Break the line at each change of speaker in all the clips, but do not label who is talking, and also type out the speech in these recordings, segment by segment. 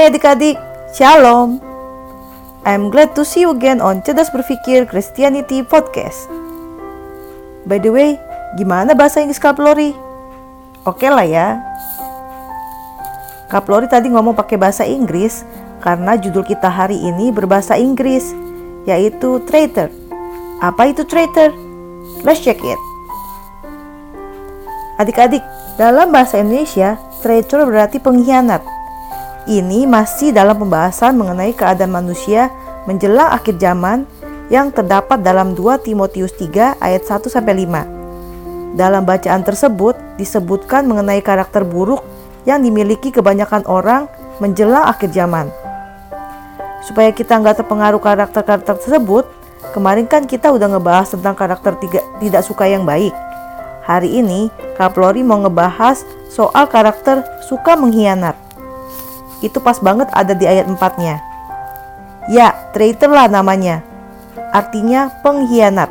Hai adik-adik, Shalom. I'm glad to see you again on Cerdas Berpikir Christianity Podcast. By the way, gimana bahasa Inggris Kak Lori? Oke lah ya. Kak Lori tadi ngomong pakai bahasa Inggris karena judul kita hari ini berbahasa Inggris, yaitu traitor. Apa itu traitor? Let's check it. Adik-adik, dalam bahasa Indonesia, traitor berarti pengkhianat. Ini masih dalam pembahasan mengenai keadaan manusia menjelang akhir zaman yang terdapat dalam 2 Timotius 3 ayat 1 sampai 5. Dalam bacaan tersebut disebutkan mengenai karakter buruk yang dimiliki kebanyakan orang menjelang akhir zaman. Supaya kita nggak terpengaruh karakter-karakter tersebut, kemarin kan kita udah ngebahas tentang karakter tiga, tidak suka yang baik. Hari ini, Kak Flori mau ngebahas soal karakter suka mengkhianat itu pas banget ada di ayat 4-nya. Ya, traitor lah namanya. Artinya pengkhianat.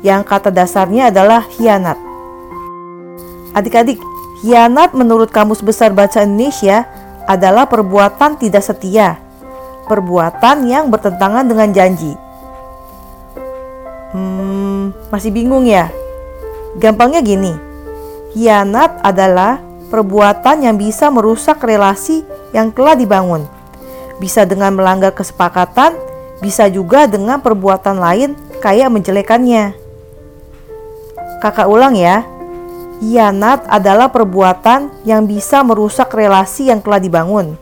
Yang kata dasarnya adalah hianat. Adik-adik, hianat menurut Kamus Besar Bahasa Indonesia adalah perbuatan tidak setia. Perbuatan yang bertentangan dengan janji. Hmm, masih bingung ya? Gampangnya gini. Hianat adalah perbuatan yang bisa merusak relasi yang telah dibangun. Bisa dengan melanggar kesepakatan, bisa juga dengan perbuatan lain kayak menjelekannya. Kakak ulang ya. Hianat adalah perbuatan yang bisa merusak relasi yang telah dibangun.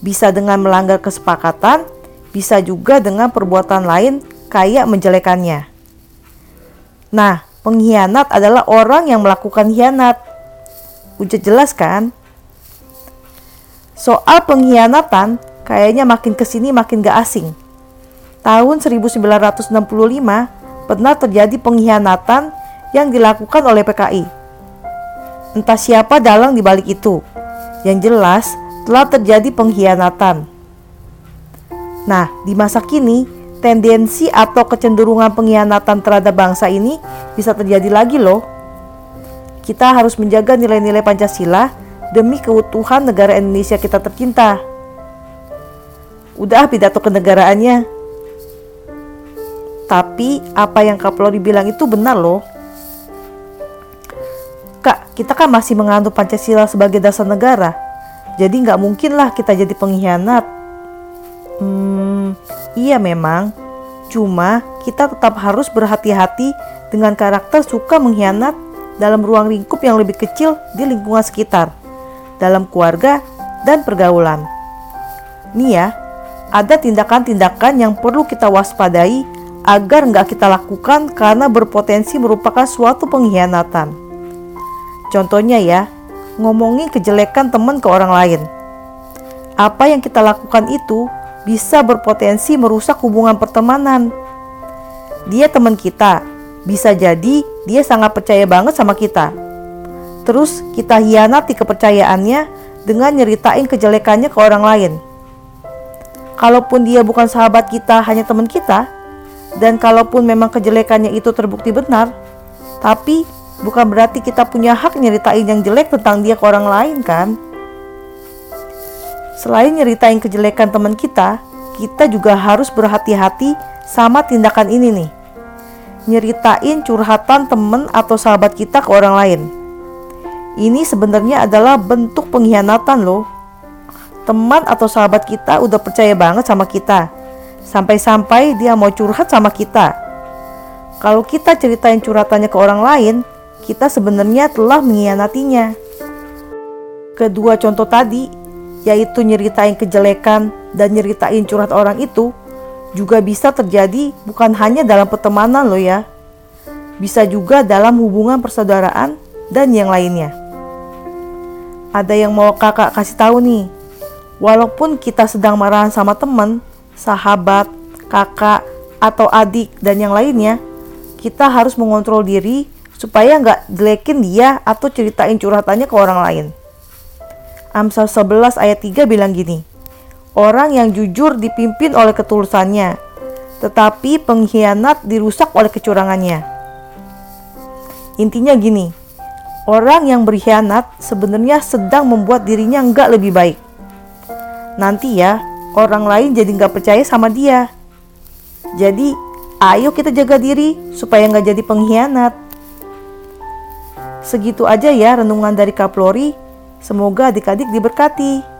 Bisa dengan melanggar kesepakatan, bisa juga dengan perbuatan lain kayak menjelekannya. Nah, pengkhianat adalah orang yang melakukan hianat Udah jelas kan? Soal pengkhianatan kayaknya makin ke sini makin gak asing. Tahun 1965 pernah terjadi pengkhianatan yang dilakukan oleh PKI. Entah siapa dalang di balik itu. Yang jelas telah terjadi pengkhianatan. Nah, di masa kini, tendensi atau kecenderungan pengkhianatan terhadap bangsa ini bisa terjadi lagi loh. Kita harus menjaga nilai-nilai Pancasila demi keutuhan negara Indonesia kita tercinta. Udah pidato kenegaraannya. Tapi apa yang Kak Flori bilang itu benar loh. Kak, kita kan masih menganut Pancasila sebagai dasar negara. Jadi nggak mungkin lah kita jadi pengkhianat. Hmm, iya memang. Cuma kita tetap harus berhati-hati dengan karakter suka mengkhianat dalam ruang lingkup yang lebih kecil di lingkungan sekitar, dalam keluarga dan pergaulan. Nih ya, ada tindakan-tindakan yang perlu kita waspadai agar nggak kita lakukan karena berpotensi merupakan suatu pengkhianatan. Contohnya ya, ngomongin kejelekan teman ke orang lain. Apa yang kita lakukan itu bisa berpotensi merusak hubungan pertemanan. Dia teman kita, bisa jadi dia sangat percaya banget sama kita. Terus kita hianati kepercayaannya dengan nyeritain kejelekannya ke orang lain. Kalaupun dia bukan sahabat kita, hanya teman kita, dan kalaupun memang kejelekannya itu terbukti benar, tapi bukan berarti kita punya hak nyeritain yang jelek tentang dia ke orang lain kan? Selain nyeritain kejelekan teman kita, kita juga harus berhati-hati sama tindakan ini nih nyeritain curhatan temen atau sahabat kita ke orang lain. Ini sebenarnya adalah bentuk pengkhianatan loh. Teman atau sahabat kita udah percaya banget sama kita. Sampai-sampai dia mau curhat sama kita. kalau kita ceritain curhatannya ke orang lain, kita sebenarnya telah mengkhianatinya. Kedua contoh tadi, yaitu nyeritain kejelekan dan nyeritain curhat orang itu, juga bisa terjadi bukan hanya dalam pertemanan loh ya. Bisa juga dalam hubungan persaudaraan dan yang lainnya. Ada yang mau kakak kasih tahu nih, walaupun kita sedang marahan sama teman, sahabat, kakak, atau adik, dan yang lainnya, kita harus mengontrol diri supaya nggak jelekin dia atau ceritain curhatannya ke orang lain. Amsal 11 ayat 3 bilang gini, Orang yang jujur dipimpin oleh ketulusannya, tetapi pengkhianat dirusak oleh kecurangannya. Intinya gini, orang yang berkhianat sebenarnya sedang membuat dirinya nggak lebih baik. Nanti ya, orang lain jadi nggak percaya sama dia. Jadi, Ayo kita jaga diri supaya nggak jadi pengkhianat. Segitu aja ya renungan dari Kaplori. Semoga adik-adik diberkati.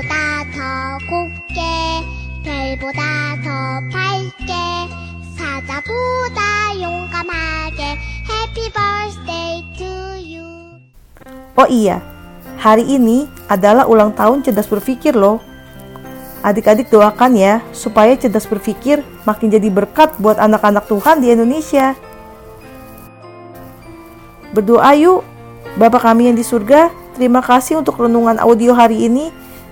꽃보다 더 곱게 별보다 더 밝게 사자보다 용감하게 Happy birthday to you.
Oh iya, hari ini adalah ulang tahun cerdas berpikir loh. Adik-adik doakan ya, supaya cerdas berpikir makin jadi berkat buat anak-anak Tuhan di Indonesia. Berdoa yuk, Bapak kami yang di surga, terima kasih untuk renungan audio hari ini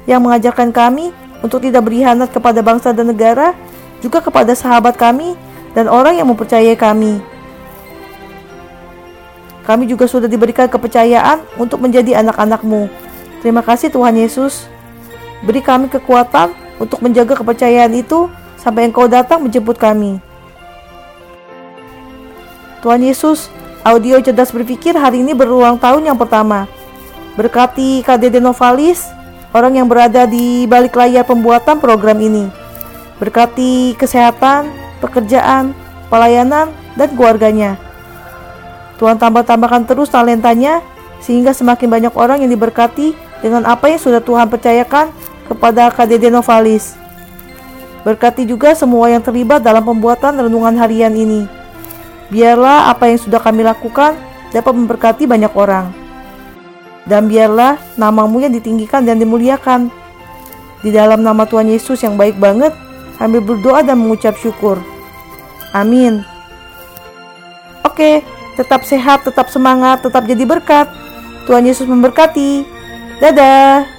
yang mengajarkan kami untuk tidak berkhianat kepada bangsa dan negara, juga kepada sahabat kami dan orang yang mempercayai kami. Kami juga sudah diberikan kepercayaan untuk menjadi anak-anakmu. Terima kasih Tuhan Yesus. Beri kami kekuatan untuk menjaga kepercayaan itu sampai Engkau datang menjemput kami. Tuhan Yesus, audio cerdas berpikir hari ini berulang tahun yang pertama. Berkati KDD Novalis, orang yang berada di balik layar pembuatan program ini. Berkati kesehatan, pekerjaan, pelayanan, dan keluarganya. Tuhan tambah-tambahkan terus talentanya sehingga semakin banyak orang yang diberkati dengan apa yang sudah Tuhan percayakan kepada KDD Novalis. Berkati juga semua yang terlibat dalam pembuatan renungan harian ini. Biarlah apa yang sudah kami lakukan dapat memberkati banyak orang. Dan biarlah namamu yang ditinggikan dan dimuliakan. Di dalam nama Tuhan Yesus yang baik banget, kami berdoa dan mengucap syukur. Amin. Oke, tetap sehat, tetap semangat, tetap jadi berkat. Tuhan Yesus memberkati. Dadah.